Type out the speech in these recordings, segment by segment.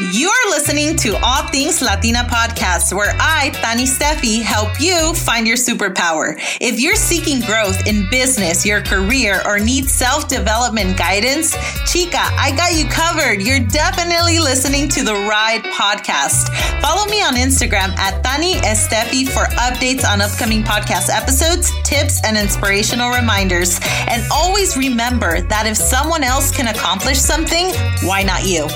You're listening to All Things Latina podcast, where I, Tani Steffi, help you find your superpower. If you're seeking growth in business, your career, or need self development guidance, chica, I got you covered. You're definitely listening to the Ride podcast. Follow me on Instagram at Tani Steffi for updates on upcoming podcast episodes, tips, and inspirational reminders. And always remember that if someone else can accomplish something, why not you?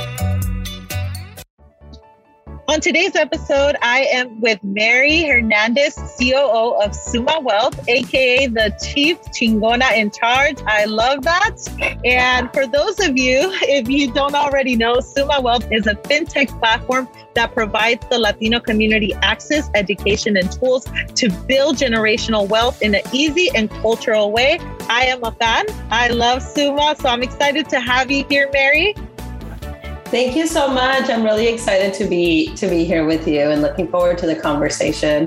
On today's episode, I am with Mary Hernandez, COO of Suma Wealth, aka the Chief Chingona in Charge. I love that. And for those of you, if you don't already know, Suma Wealth is a fintech platform that provides the Latino community access, education, and tools to build generational wealth in an easy and cultural way. I am a fan. I love Suma, so I'm excited to have you here, Mary. Thank you so much. I'm really excited to be to be here with you and looking forward to the conversation.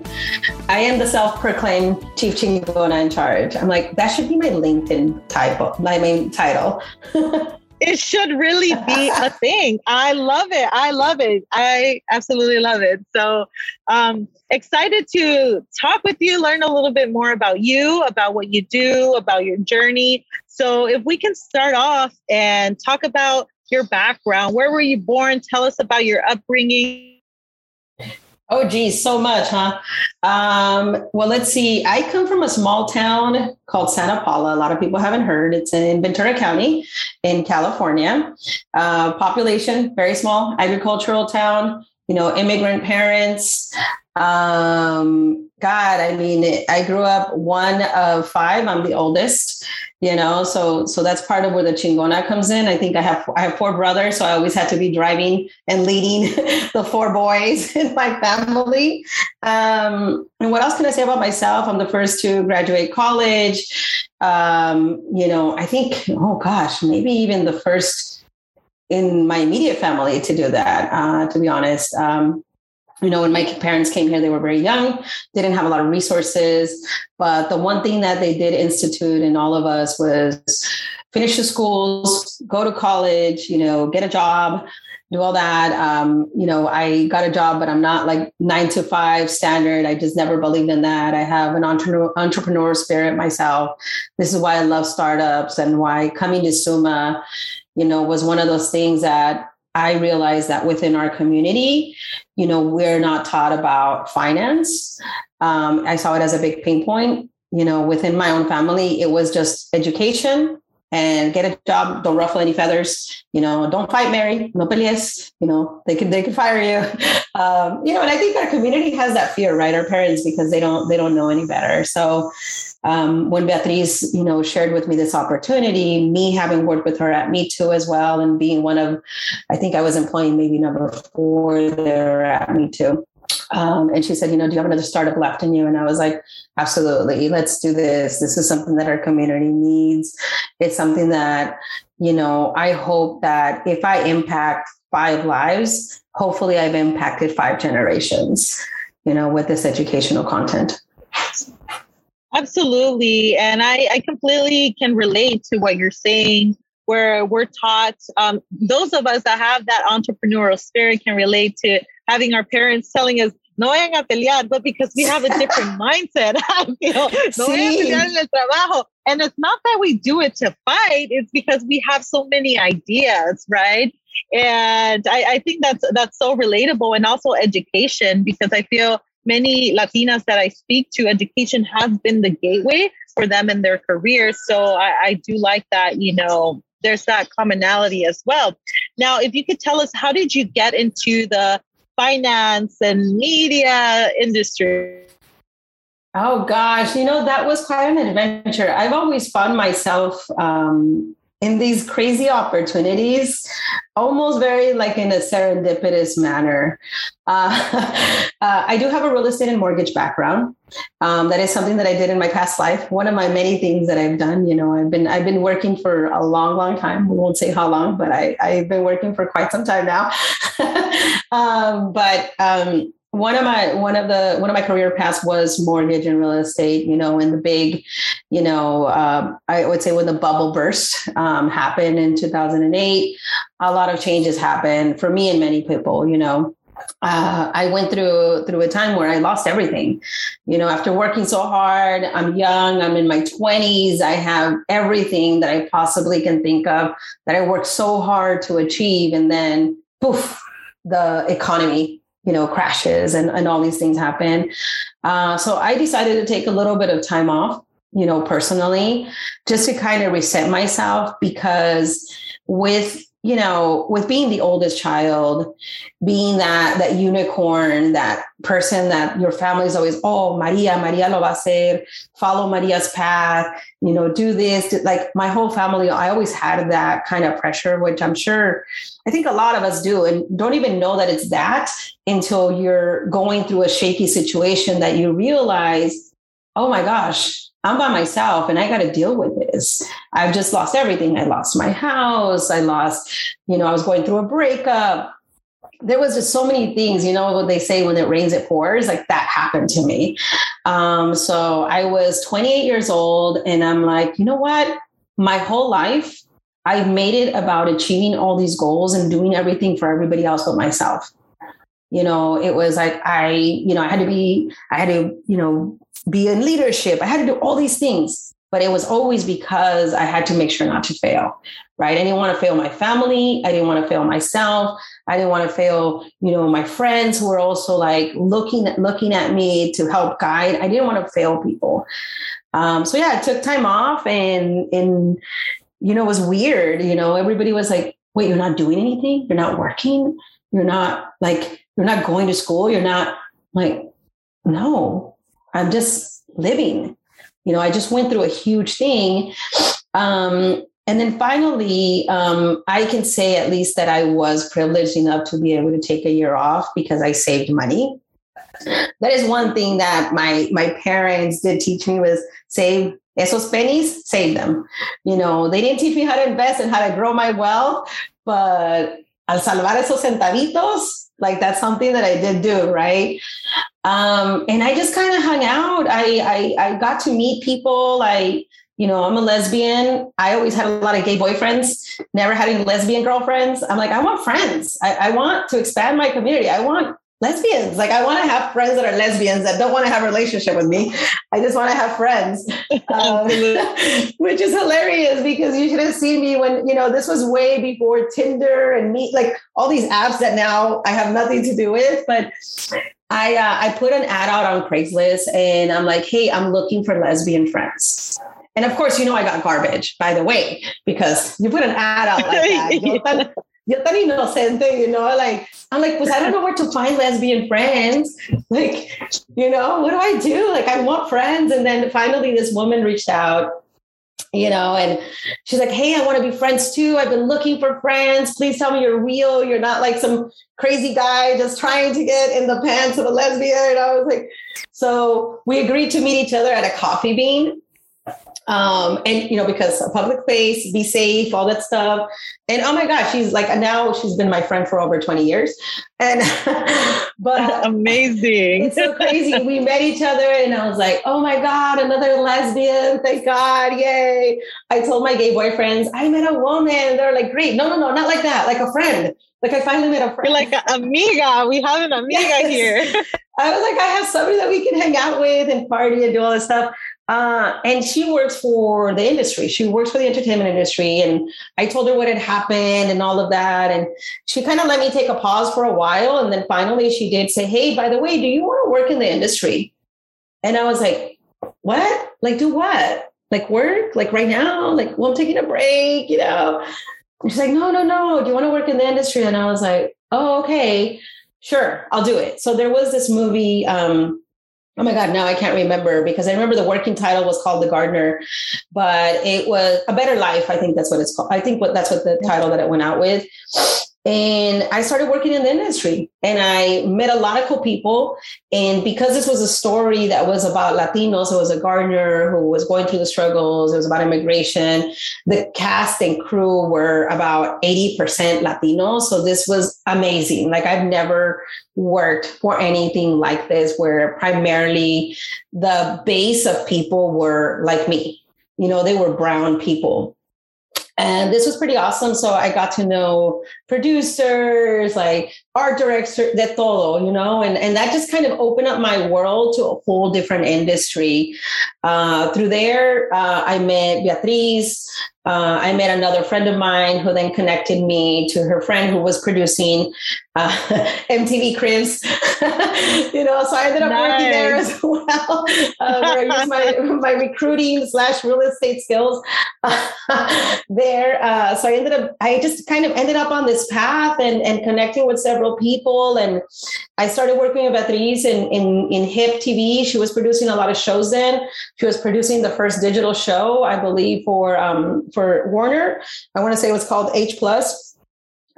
I am the self-proclaimed chief chingona in charge. I'm like that should be my LinkedIn title, my main title. it should really be a thing. I love it. I love it. I absolutely love it. So um, excited to talk with you, learn a little bit more about you, about what you do, about your journey. So if we can start off and talk about your background. Where were you born? Tell us about your upbringing. Oh, geez, so much, huh? Um, well, let's see. I come from a small town called Santa Paula. A lot of people haven't heard. It's in Ventura County in California. Uh, population, very small, agricultural town, you know, immigrant parents. Um, God, I mean, I grew up one of five. I'm the oldest you know so so that's part of where the chingona comes in. I think i have i have four brothers so i always had to be driving and leading the four boys in my family. Um, and what else can i say about myself? I'm the first to graduate college. Um, you know i think oh gosh maybe even the first in my immediate family to do that uh, to be honest. Um, you know, when my parents came here, they were very young, they didn't have a lot of resources. But the one thing that they did institute in all of us was finish the schools, go to college, you know, get a job, do all that. Um, you know, I got a job, but I'm not like nine to five standard. I just never believed in that. I have an entrepreneur, entrepreneur spirit myself. This is why I love startups and why coming to Suma, you know, was one of those things that I realized that within our community, you know, we're not taught about finance. Um, I saw it as a big pain point. You know, within my own family, it was just education and get a job. Don't ruffle any feathers. You know, don't fight Mary. No pelees. You know, they could they could fire you. Um, you know, and I think our community has that fear, right? Our parents because they don't they don't know any better. So um, when Beatriz, you know, shared with me this opportunity, me having worked with her at mitú as well, and being one of, I think I was employing maybe number four there at mitú. Um, and she said, you know, do you have another startup left in you? And I was like, absolutely, let's do this. This is something that our community needs. It's something that, you know, I hope that if I impact five lives, hopefully I've impacted five generations, you know, with this educational content. Absolutely. And I, I completely can relate to what you're saying, where we're taught, um, those of us that have that entrepreneurial spirit can relate to having our parents telling us, no vayan a pelear, but because we have a different mindset. you know, no vayan a pelear en el trabajo. And it's not that we do it to fight, it's because we have so many ideas, right? And I, I think that's that's so relatable and also education because I feel many Latinas that I speak to, education has been the gateway for them in their careers. So I, I do like that, you know, there's that commonality as well. Now, if you could tell us, how did you get into the finance and media industry? Oh gosh, you know that was quite an adventure. I've always found myself um, in these crazy opportunities, almost very like in a serendipitous manner. Uh, uh, I do have a real estate and mortgage background. Um, that is something that I did in my past life. One of my many things that I've done. You know, I've been I've been working for a long, long time. We won't say how long, but I I've been working for quite some time now. um, but um, one of my one of the one of my career paths was mortgage and real estate you know in the big you know um, i would say when the bubble burst um, happened in 2008 a lot of changes happened for me and many people you know uh, I went through through a time where I lost everything. You know, after working so hard, I'm young, I'm in my 20s, I have everything that I possibly can think of that I worked so hard to achieve, and then poof, the economy you know crashes and, and all these things happen. Uh, so i decided to take a little bit of time off you know personally just to kind of reset myself because with you know, with being the oldest child, being that that unicorn, that person that your family is always, oh, Maria, Maria lo va a hacer, follow Maria's path, you know, do this. Like my whole family, I always had that kind of pressure, which I'm sure I think a lot of us do, and don't even know that it's that until you're going through a shaky situation that you realize, oh my gosh, I'm by myself and I got to deal with this. I've just lost everything. I lost my house. I lost, you know, I was going through a breakup. There was just so many things, you know, what they say when it rains, it pours. Like that happened to me. Um, so I was 28 years old and I'm like, you know what? My whole life, I've made it about achieving all these goals and doing everything for everybody else but myself you know it was like i you know i had to be i had to you know be in leadership. I had to do all these things, but it was always because I had to make sure not to fail, right? I didn't want to fail my family. I didn't want to fail myself. I didn't want to fail, you know, my friends who were also like looking at looking at me to help guide. I didn't want to fail people. Um, so yeah, I took time off and and you know, it was weird. You know, everybody was like, wait, you're not doing anything? You're not working? You're not like, you're not going to school? You're not like, no, I'm just living. You know, I just went through a huge thing. Um, and then finally, um, I can say at least that I was privileged enough to be able to take a year off because I saved money. That is one thing that my my parents did teach me was save esos pennies, save them. You know, they didn't teach me how to invest and how to grow my wealth, but al salvar esos centavitos, like that's something that I did do, right? Um, and I just kind of hung out. I, I, I got to meet people. I, you know, I'm a lesbian. I always had a lot of gay boyfriends, never had any lesbian girlfriends. I'm like, I want friends. I, I want to expand my community. I want lesbians. Like I want to have friends that are lesbians that don't want to have a relationship with me. I just want to have friends, um, which is hilarious because you should have seen me when, you know, this was way before Tinder and Meet, like all these apps that now I have nothing to do with. But I uh, I put an ad out on Craigslist and I'm like, hey, I'm looking for lesbian friends. And of course, you know I got garbage, by the way, because you put an ad out like that. Yo tan, yo tan inocente, you know, like I'm like, pues I don't know where to find lesbian friends. Like, you know, what do I do? Like, I want friends. And then finally, this woman reached out you know, and she's like, Hey, I want to be friends too. I've been looking for friends. Please tell me you're real. You're not like some crazy guy just trying to get in the pants of a lesbian. And I was like, so we agreed to meet each other at a coffee bean um, and you know, because a public place, be safe, all that stuff. And oh my gosh, she's like now she's been my friend for over 20 years. And but amazing. It's so crazy. we met each other and I was like, oh my God, another lesbian. Thank God. Yay. I told my gay boyfriends, I met a woman. They're like, great. No, no, no, not like that, like a friend. Like I finally met a friend. You're like amiga. We have an amiga yes. here. I was like, I have somebody that we can hang out with and party and do all this stuff. Uh, and she works for the industry. She works for the entertainment industry. And I told her what had happened and all of that. And she kind of let me take a pause for a while. And then finally she did say, Hey, by the way, do you want to work in the industry? And I was like, What? Like, do what? Like, work? Like, right now? Like, well, I'm taking a break, you know? And she's like, No, no, no. Do you want to work in the industry? And I was like, Oh, okay. Sure, I'll do it. So there was this movie, um, Oh my God, now I can't remember because I remember the working title was called The Gardener, but it was A Better Life. I think that's what it's called. I think what that's what the title that it went out with. And I started working in the industry and I met a lot of cool people. And because this was a story that was about Latinos, it was a gardener who was going through the struggles, it was about immigration. The cast and crew were about 80% Latino. So this was amazing. Like I've never worked for anything like this where primarily the base of people were like me. You know, they were brown people and this was pretty awesome. So I got to know producers, like art director, de todo, you know, and, and that just kind of opened up my world to a whole different industry. Uh, through there, uh, I met Beatriz. Uh, I met another friend of mine who then connected me to her friend who was producing uh, MTV Cribs. you know, so I ended up nice. working there as well, uh, where I used my, my recruiting slash real estate skills there. Uh, so I ended up, I just kind of ended up on this path and, and connecting with several people. And I started working with Beatriz in, in, in HIP TV. She was producing a lot of shows then. She was producing the first digital show, I believe, for um, for Warner. I want to say it was called H Plus.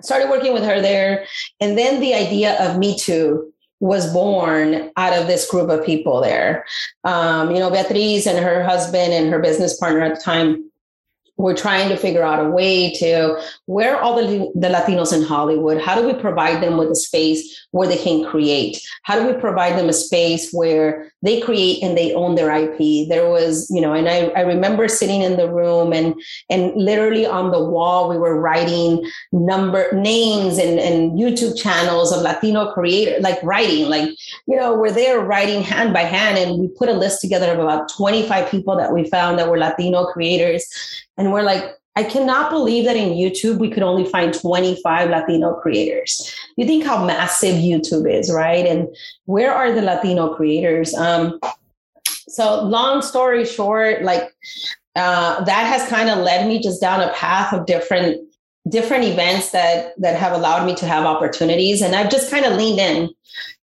Started working with her there, and then the idea of mitú was born out of this group of people there. Um, you know, Beatriz and her husband and her business partner at the time we're trying to figure out a way to where are all the, the latinos in hollywood? How do we provide them with a space where they can create? How do we provide them a space where they create and they own their ip there was you know and i, I remember sitting in the room and and literally on the wall we were writing number names and, and youtube channels of latino creators like writing like you know we're there writing hand by hand and we put a list together of about 25 people that we found that were latino creators. And we're like, I cannot believe that in YouTube we could only find 25 Latino creators. You think how massive YouTube is, right? And where are the Latino creators? Um, so, long story short, like uh, that has kind of led me just down a path of different different events that that have allowed me to have opportunities, and I've just kind of leaned in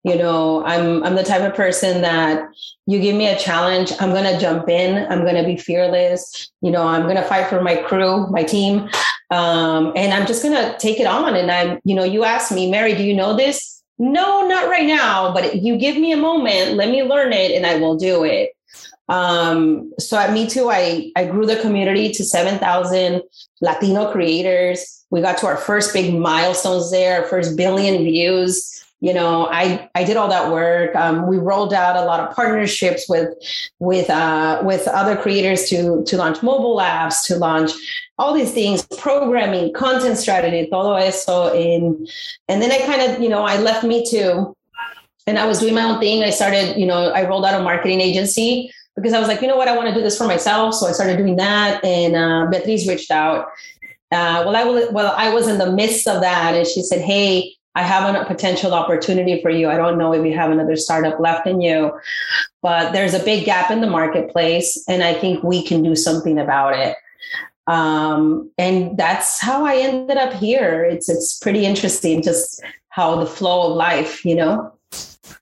you know i'm i'm the type of person that you give me a challenge i'm going to jump in i'm going to be fearless. You know i'm going to fight for my crew my team um, and i'm just going to take it on. And i'm you know you asked me mary do you know this? No not right now but you give me a moment let me learn it and i will do it. Um, so at mitú i i grew the community to 7000 latino creators. We got to our first big milestones there first billion views you know i i did all that work. Um, we rolled out a lot of partnerships with with uh, with other creators to to launch mobile apps to launch all these things programming content strategy todo eso in and then i kind of you know i left mitú. And i was doing my own thing. I started you know i rolled out a marketing agency because i was like you know what? I want to do this for myself. So i started doing that and uh, reached out. Uh, well, I well, I was in the midst of that, and she said, "Hey, I have a potential opportunity for you. I don't know if you have another startup left in you, but there's a big gap in the marketplace, and I think we can do something about it. Um, and that's how I ended up here. It's it's pretty interesting, just how the flow of life, you know.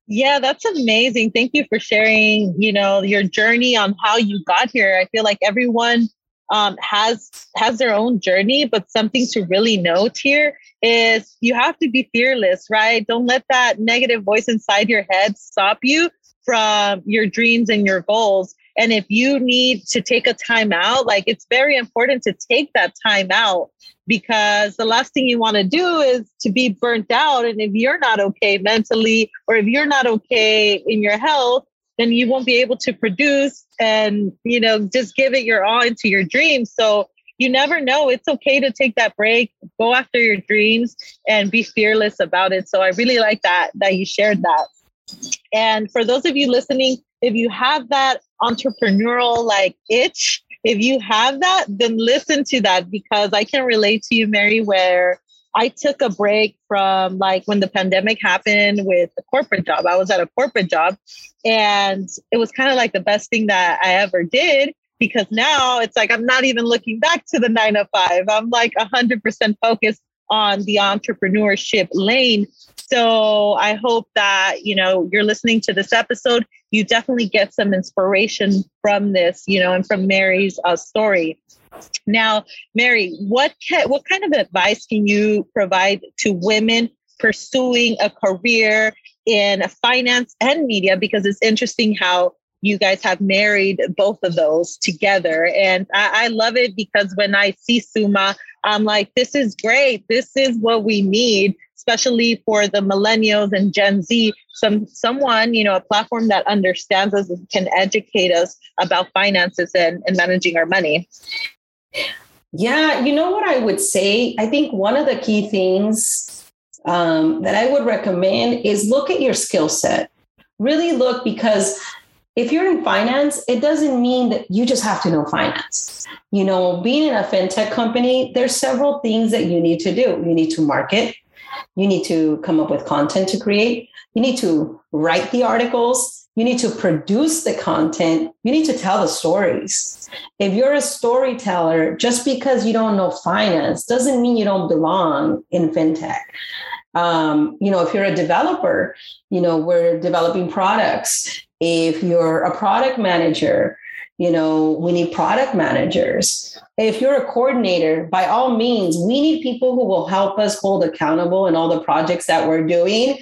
Yeah, that's amazing. Thank you for sharing. You know your journey on how you got here. I feel like everyone um, has has their own journey, but something to really note here is you have to be fearless, right? Don't let that negative voice inside your head stop you from your dreams and your goals. And if you need to take a time out, like it's very important to take that time out because the last thing you want to do is to be burnt out. And if you're not okay mentally, or if you're not okay in your health, then you won't be able to produce and you know just give it your all into your dreams. So you never know. It's okay to take that break go after your dreams and be fearless about it. So i really like that that you shared that. And for those of you listening if you have that entrepreneurial like itch if you have that then listen to that because i can relate to you mary where I took a break from like when the pandemic happened with the corporate job. I was at a corporate job and it was kind of like the best thing that I ever did because now it's like I'm not even looking back to the nine to five. I'm like 100% focused on the entrepreneurship lane. So I hope that, you know, you're listening to this episode, you definitely get some inspiration from this, you know, and from Mary's uh, story. Now, Mary, what what kind of advice can you provide to women pursuing a career in finance and media? Because it's interesting how you guys have married both of those together. And I, I, love it because when I see Suma, I'm like, this is great. This is what we need, especially for the millennials and Gen Z. Some someone, you know, a platform that understands us and can educate us about finances and, and managing our money. Yeah, you know what I would say? I think one of the key things um, that I would recommend is look at your skill set. Really look because if you're in finance, it doesn't mean that you just have to know finance. You know, being in a fintech company, there's several things that you need to do. You need to market, you need to come up with content to create, you need to write the articles, you need to produce the content, you need to tell the stories. If you're a storyteller, just because you don't know finance doesn't mean you don't belong in fintech. Um, you know, if you're a developer, you know, we're developing products if you're a product manager, you know, we need product managers. If you're a coordinator, by all means, we need people who will help us hold accountable in all the projects that we're doing.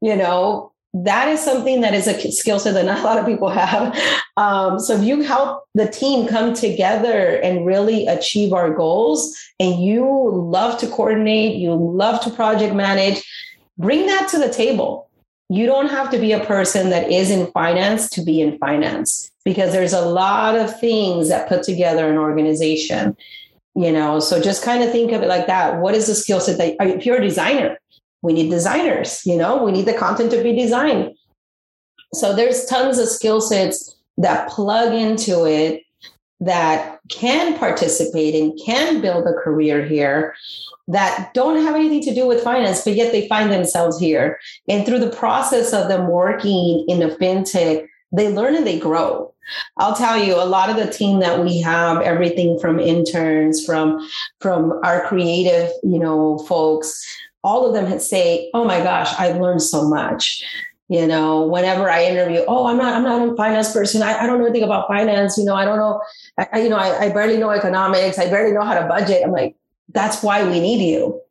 You know, that is something that is a skill set that not a lot of people have. Um, so if you help the team come together and really achieve our goals, and you love to coordinate, you love to project manage, bring that to the table. You don't have to be a person that is in finance to be in finance because there's a lot of things that put together an organization you know? So just kind of think of it like that. What is the skill set that if you're a designer we need designers you know we need the content to be designed so there's tons of skill sets that plug into it that can participate and can build a career here that don't have anything to do with finance, but yet they find themselves here. And through the process of them working in a fintech, they learn and they grow. I'll tell you, a lot of the team that we have, everything from interns, from from our creative, you know, folks, all of them had say, "Oh my gosh, I've learned so much." You know, whenever I interview, oh, I'm not, I'm not a finance person. I, I don't know anything about finance. You know, I don't know, I, you know, I, I barely know economics. I barely know how to budget. I'm like, that's why we need you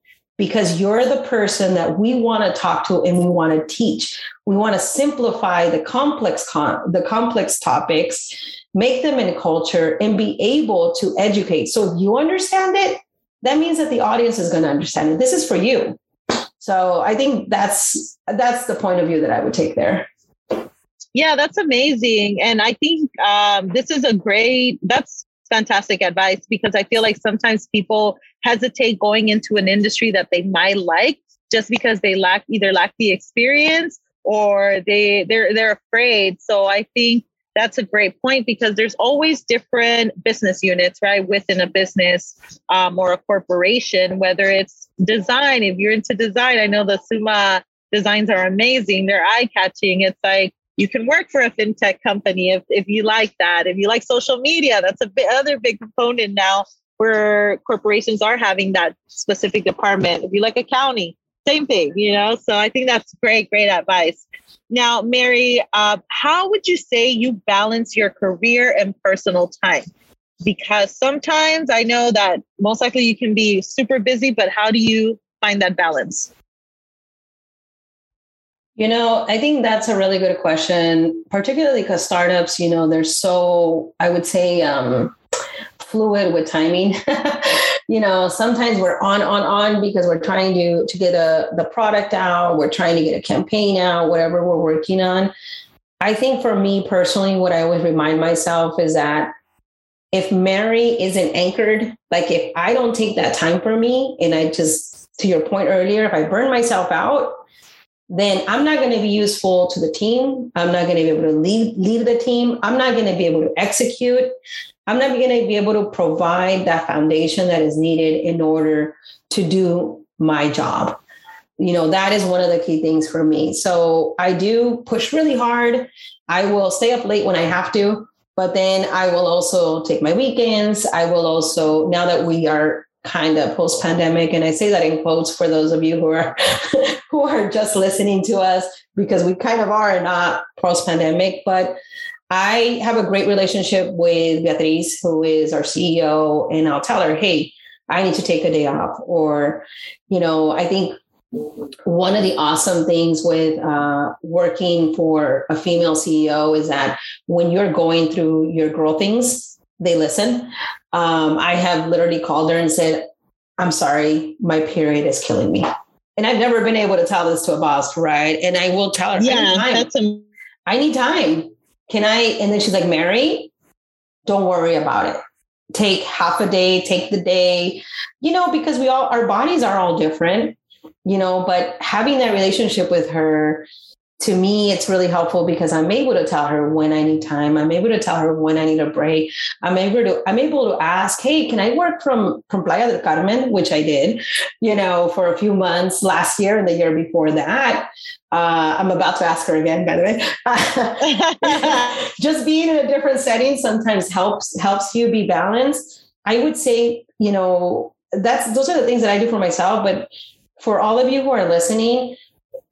because you're the person that we want to talk to and we want to teach. We want to simplify the complex con- the complex topics, make them in culture and be able to educate. So if you understand it, that means that the audience is going to understand it. This is for you. So I think that's that's the point of view that I would take there. Yeah, that's amazing. And I think um, this is a great, that's fantastic advice because I feel like sometimes people hesitate going into an industry that they might like just because they lack either lack the experience or they they're they're afraid. So I think that's a great point because there's always different business units, right, within a business um, or a corporation. Whether it's design, if you're into design, I know the Suma designs are amazing. They're eye catching. It's like you can work for a fintech company if, if you like that. If you like social media, that's a bit, other big component now where corporations are having that specific department. If you like accounting, same thing, you know? So I think that's great, great advice. Now, Mary, uh, how would you say you balance your career and personal time? Because sometimes I know that most likely you can be super busy, but how do you find that balance? You know, I think that's a really good question, particularly because startups, you know, they're so, I would say, um, fluid with timing. you know, sometimes we're on, on, on because we're trying to to get a the product out, we're trying to get a campaign out, whatever we're working on. I think for me personally, what I always remind myself is that if Mary isn't anchored, like if I don't take that time for me and I just, to your point earlier, if I burn myself out, then I'm not going to be useful to the team. I'm not going to be able to lead, lead the team. I'm not going to be able to execute. I'm not going to be able to provide that foundation that is needed in order to do my job. You know, that is one of the key things for me. So I do push really hard. I will stay up late when I have to, but then I will also take my weekends. I will also, now that we are kind of post pandemic. And I say that in quotes for those of you who are who are just listening to us because we kind of are not post pandemic, but I have a great relationship with Beatriz, who is our CEO, and I'll tell her, hey, I need to take a day off. Or, you know, I think one of the awesome things with uh, working for a female CEO is that when you're going through your girl things, they listen. Um, I have literally called her and said, I'm sorry, my period is killing me. And I've never been able to tell this to a boss, right? And I will tell her, yeah, that's a- I need time. Can I? And then she's like, Mary, don't worry about it. Take half a day, take the day, you know, because we all, our bodies are all different, you know, but having that relationship with her to me, it's really helpful because I'm able to tell her when I need time. I'm able to tell her when I need a break. I'm able to I'm able to ask, hey, can I work from from Playa del Carmen, which I did, you know, for a few months last year and the year before that. Uh, I'm about to ask her again, by the way. Just being in a different setting sometimes helps helps you be balanced. I would say, you know, that's those are the things that I do for myself, but for all of you who are listening,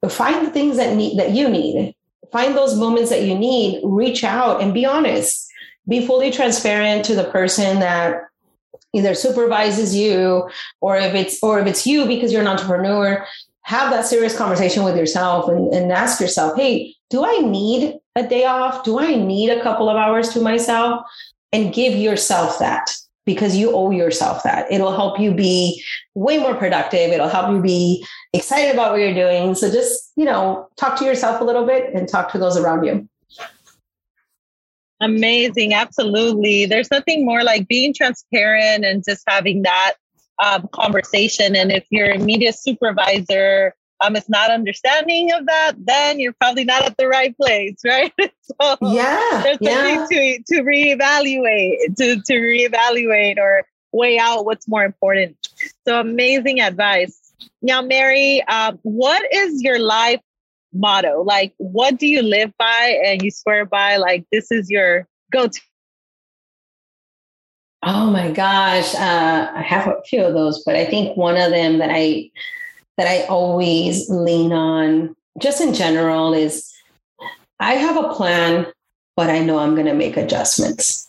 find the things that need that you need. Find those moments that you need. Reach out and be honest. Be fully transparent to the person that either supervises you or if it's or if it's you because you're an entrepreneur. Have that serious conversation with yourself and, and ask yourself hey do i need a day off? Do i need a couple of hours to myself? And give yourself that because you owe yourself that. It'll help you be way more productive. It'll help you be excited about what you're doing. So just, you know, talk to yourself a little bit and talk to those around you. Amazing. Absolutely. There's nothing more like being transparent and just having that um, conversation. And if your immediate supervisor um, is not understanding of that, then you're probably not at the right place, right? so yeah, there's yeah. something to to reevaluate, to to reevaluate or weigh out what's more important. So amazing advice. Now, Mary, um, what is your life motto? Like, what do you live by and you swear by? Like, this is your go-to. Oh my gosh, uh, I have a few of those, but I think one of them that I that I always lean on, just in general, is I have a plan, but I know I'm going to make adjustments.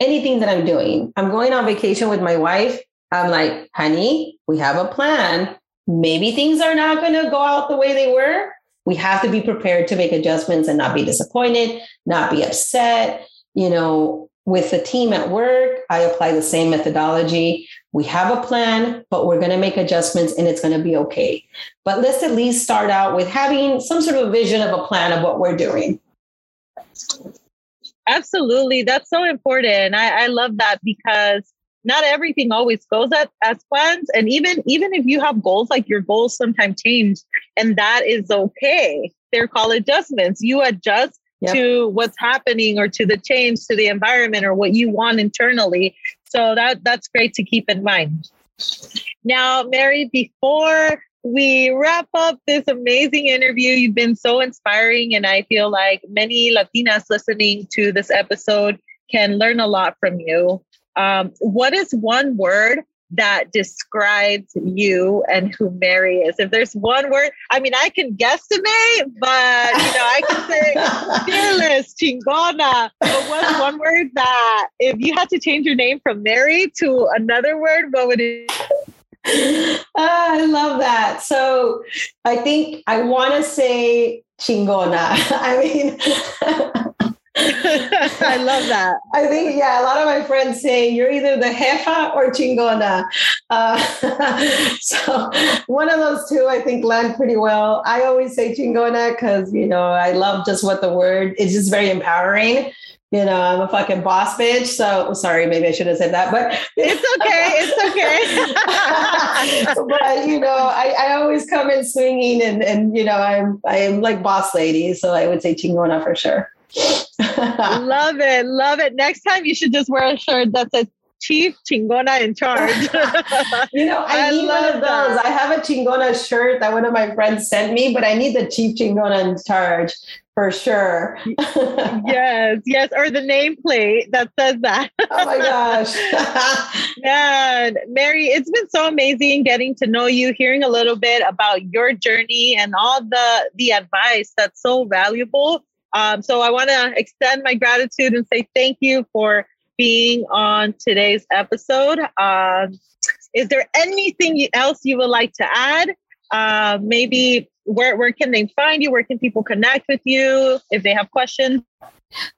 Anything that I'm doing, I'm going on vacation with my wife. I'm like, honey, we have a plan. Maybe things are not going to go out the way they were. We have to be prepared to make adjustments and not be disappointed, not be upset. You know, with the team at work, I apply the same methodology. We have a plan, but we're going to make adjustments and it's going to be okay. But let's at least start out with having some sort of vision of a plan of what we're doing. Absolutely. That's so important. I, I love that because not everything always goes as, as plans. And even even if you have goals, like your goals sometimes change, and that is okay. They're called adjustments. You adjust yep. to what's happening or to the change to the environment or what you want internally. So that that's great to keep in mind. Now, Mary, before we wrap up this amazing interview, you've been so inspiring, and I feel like many Latinas listening to this episode can learn a lot from you. Um, what is one word that describes you and who Mary is. If there's one word, I mean, I can guesstimate, but you know, I can say fearless, chingona. But what's one word that if you had to change your name from Mary to another word, what would it? Ah, I love that. So I think I want to say chingona. I mean, I love that. I think, yeah, a lot of my friends say you're either the jefa or chingona. Uh, so one of those two, I think, land pretty well. I always say chingona because, you know, I love just what the word is just very empowering. You know, I'm a fucking boss bitch. So sorry, maybe I should have said that, but it's okay. It's okay. but you know, I, I always come in swinging and, and, you know, I'm, I am like boss lady. So I would say chingona for sure love it. Love it. Next time you should just wear a shirt that says Chief Chingona in charge. you know, I, I need one of those. That. I have a Chingona shirt that one of my friends sent me, but I need the Chief Chingona in charge For sure. yes, yes, or the nameplate that says that. oh my gosh. Man, Mary, it's been so amazing getting to know you, hearing a little bit about your journey and all the the advice that's so valuable. Um, so I want to extend my gratitude and say thank you for being on today's episode. Uh, is there anything else you would like to add? Uh, maybe where where can they find you? Where can people connect with you if they have questions?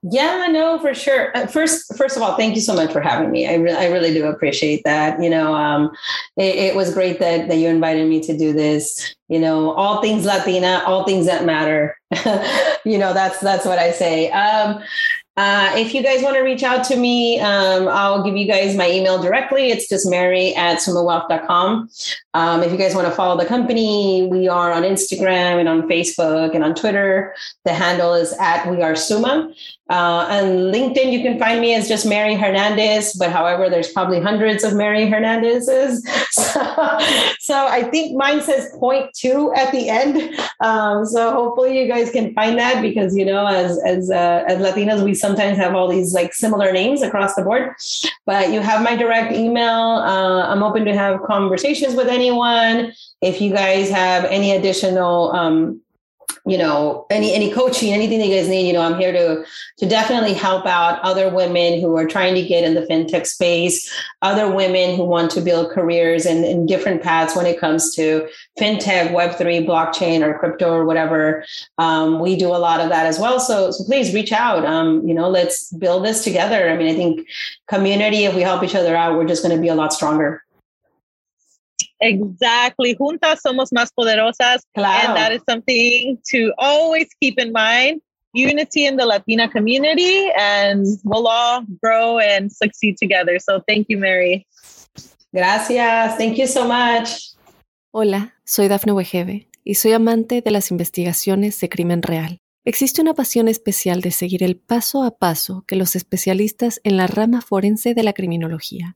Yeah, no, for sure. Uh, first, first of all, thank you so much for having me. I really, I really do appreciate that. You know, um, it, it, was great that that you invited me to do this. You know, all things Latina, all things that matter. you know, that's that's what I say. Um, uh, if you guys want to reach out to me, um, I'll give you guys my email directly. It's just mary at sumawealth.com. Um, if you guys want to follow the company, we are on Instagram and on Facebook and on Twitter. The handle is at We Are Suma. Uh, and LinkedIn, you can find me as just Mary Hernandez, but however, there's probably hundreds of Mary Hernandezes. So, so I think mine says point two at the end. Um, so hopefully you guys can find that because, you know, as, as, uh, as Latinas, we sometimes have all these like similar names across the board, but you have my direct email. Uh, I'm open to have conversations with anyone. If you guys have any additional, um, you know any any coaching anything that you guys need you know i'm here to to definitely help out other women who are trying to get in the fintech space other women who want to build careers in, in different paths when it comes to fintech web3 blockchain or crypto or whatever. Um, we do a lot of that as well. So so please reach out. Um, you know let's build this together. I mean i think community if we help each other out we're just going to be a lot stronger Exactly. Juntas somos más poderosas. Claro. And that is something to always keep in mind. Unity in the Latina community, and we'll all grow and succeed together. So thank you, Mary. Gracias. Thank you so much. Hola, soy Dafne Wegebe y soy amante de las investigaciones de crimen real. Existe una pasión especial de seguir el paso a paso que los especialistas en la rama forense de la criminología